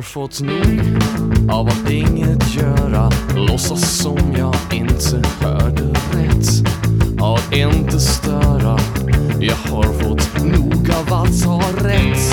har fått nog av att inget göra. Låtsas som jag inte hörde rätt. Att inte störa. Jag har fått nog av att ha rätt.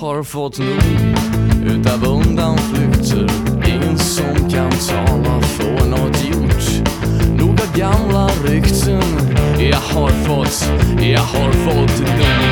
Har fått nog utav undanflykter. Ingen som kan tala få något gjort. Några gamla rykten. Jag har fått, jag har fått nog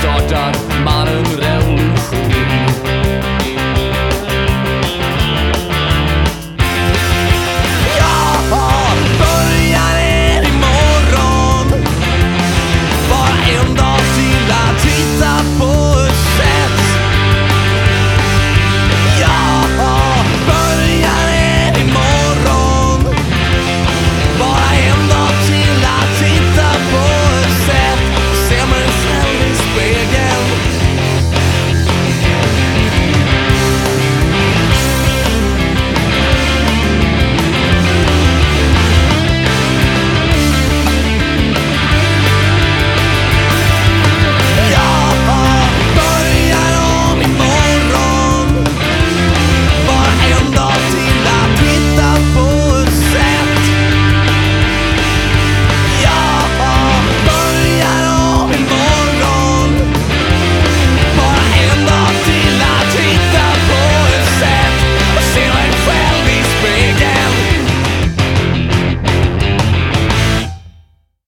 startar mannen revolution